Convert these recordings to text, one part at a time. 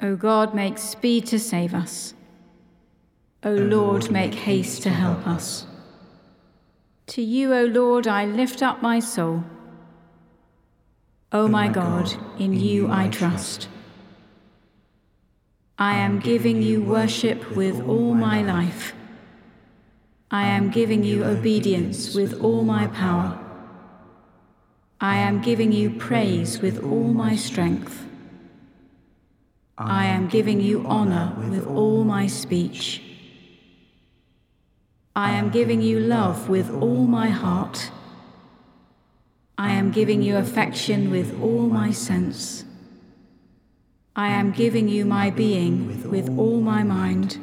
O God, make speed to save us. O Lord, make haste to help us. To you, O Lord, I lift up my soul. O my God, in you I trust. I am giving you worship with all my life. I am giving you obedience with all my power. I am giving you praise with all my strength. I am giving you honor with all my speech. I am giving you love with all my heart. I am giving you affection with all my sense. I am giving you my being with all my mind.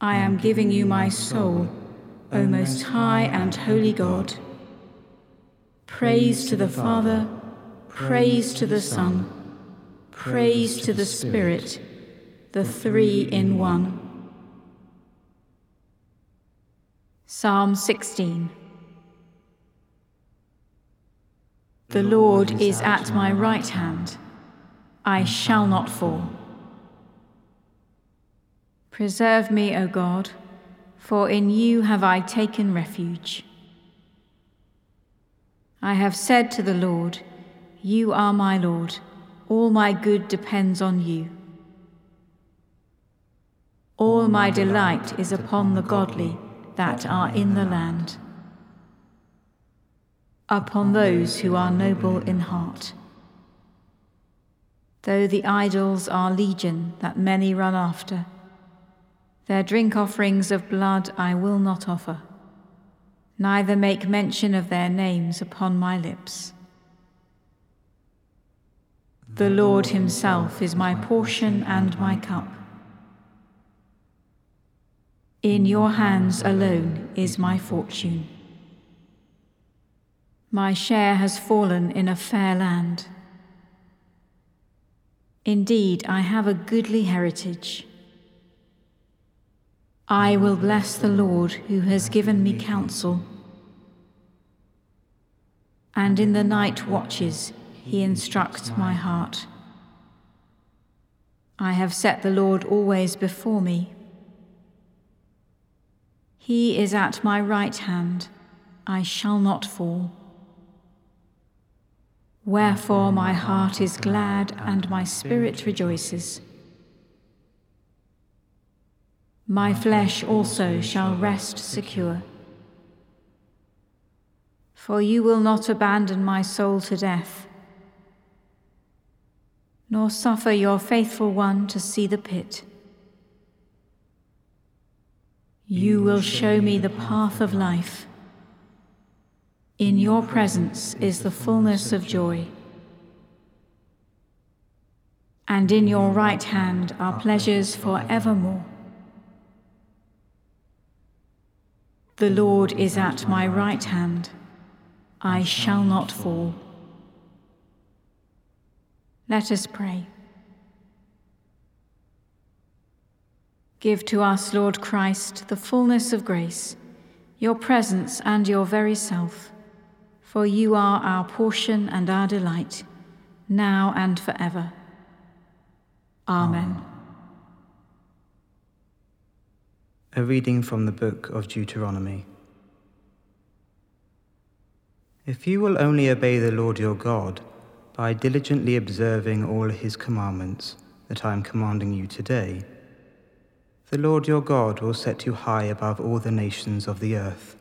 I am giving you my soul, O most high and holy God. Praise to the Father, praise to the Son, praise to the Spirit, the three in one. Psalm 16 The Lord is at my right hand. I shall not fall. Preserve me, O God, for in you have I taken refuge. I have said to the Lord, You are my Lord, all my good depends on you. All my delight is upon the godly that are in the land, upon those who are noble in heart. Though the idols are legion that many run after, their drink offerings of blood I will not offer, neither make mention of their names upon my lips. The Lord Himself is my portion and my cup. In your hands alone is my fortune. My share has fallen in a fair land. Indeed, I have a goodly heritage. I will bless the Lord who has given me counsel. And in the night watches he instructs my heart. I have set the Lord always before me. He is at my right hand, I shall not fall. Wherefore my heart is glad and my spirit rejoices. My flesh also shall rest secure. For you will not abandon my soul to death, nor suffer your faithful one to see the pit. You will show me the path of life. In your presence is the fullness of joy. And in your right hand are pleasures for evermore. The Lord is at my right hand. I shall not fall. Let us pray. Give to us, Lord Christ, the fullness of grace, your presence and your very self for you are our portion and our delight, now and forever. Amen. A reading from the book of Deuteronomy. If you will only obey the Lord your God by diligently observing all his commandments that I am commanding you today, the Lord your God will set you high above all the nations of the earth.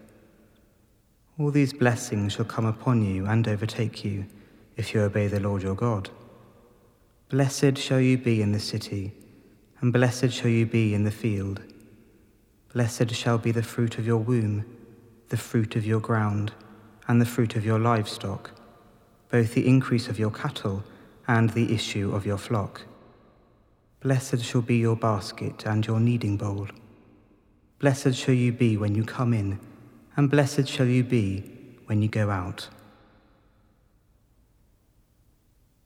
All these blessings shall come upon you and overtake you, if you obey the Lord your God. Blessed shall you be in the city, and blessed shall you be in the field. Blessed shall be the fruit of your womb, the fruit of your ground, and the fruit of your livestock, both the increase of your cattle and the issue of your flock. Blessed shall be your basket and your kneading bowl. Blessed shall you be when you come in and blessed shall you be when you go out.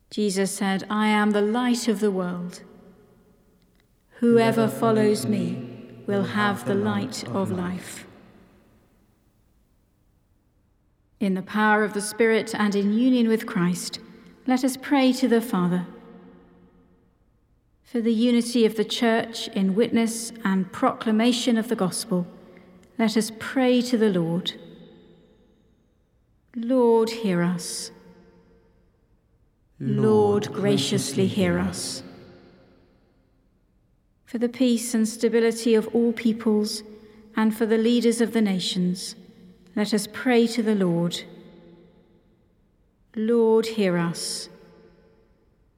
Jesus said, I am the light of the world. Whoever follows me will have the light of life. In the power of the Spirit and in union with Christ, let us pray to the Father. For the unity of the Church in witness and proclamation of the gospel, let us pray to the Lord. Lord, hear us. Lord, graciously hear us. For the peace and stability of all peoples, and for the leaders of the nations, let us pray to the Lord. Lord, hear us.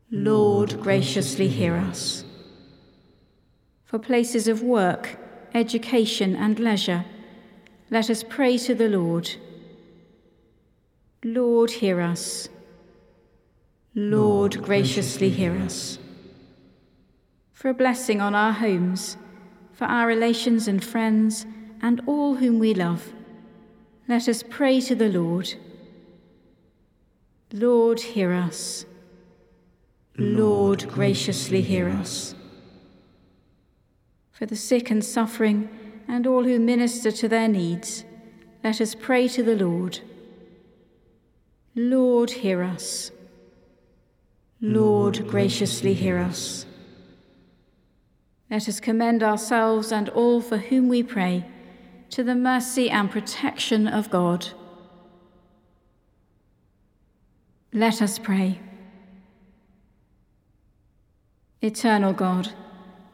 Lord, graciously hear us. For places of work, education, and leisure, let us pray to the Lord. Lord, hear us. Lord, graciously hear us. For a blessing on our homes, for our relations and friends, and all whom we love, let us pray to the Lord. Lord, hear us. Lord, graciously hear us. For the sick and suffering, and all who minister to their needs, let us pray to the Lord. Lord, hear us. Lord, graciously hear us. Let us commend ourselves and all for whom we pray to the mercy and protection of God. Let us pray. Eternal God,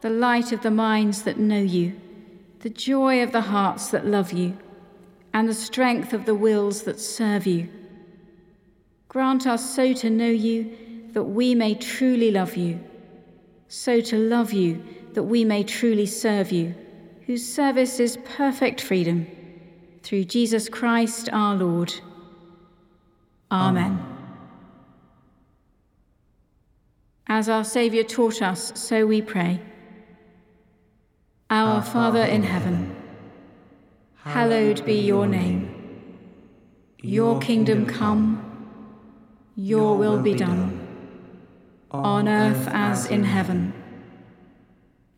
the light of the minds that know you, the joy of the hearts that love you, and the strength of the wills that serve you. Grant us so to know you that we may truly love you, so to love you that we may truly serve you, whose service is perfect freedom. Through Jesus Christ our Lord. Amen. Amen. As our Saviour taught us, so we pray. Our Father in heaven, hallowed be your name. Your kingdom come, your will be done, on earth as in heaven.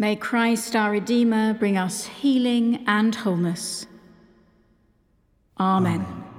May Christ our Redeemer bring us healing and wholeness. Amen.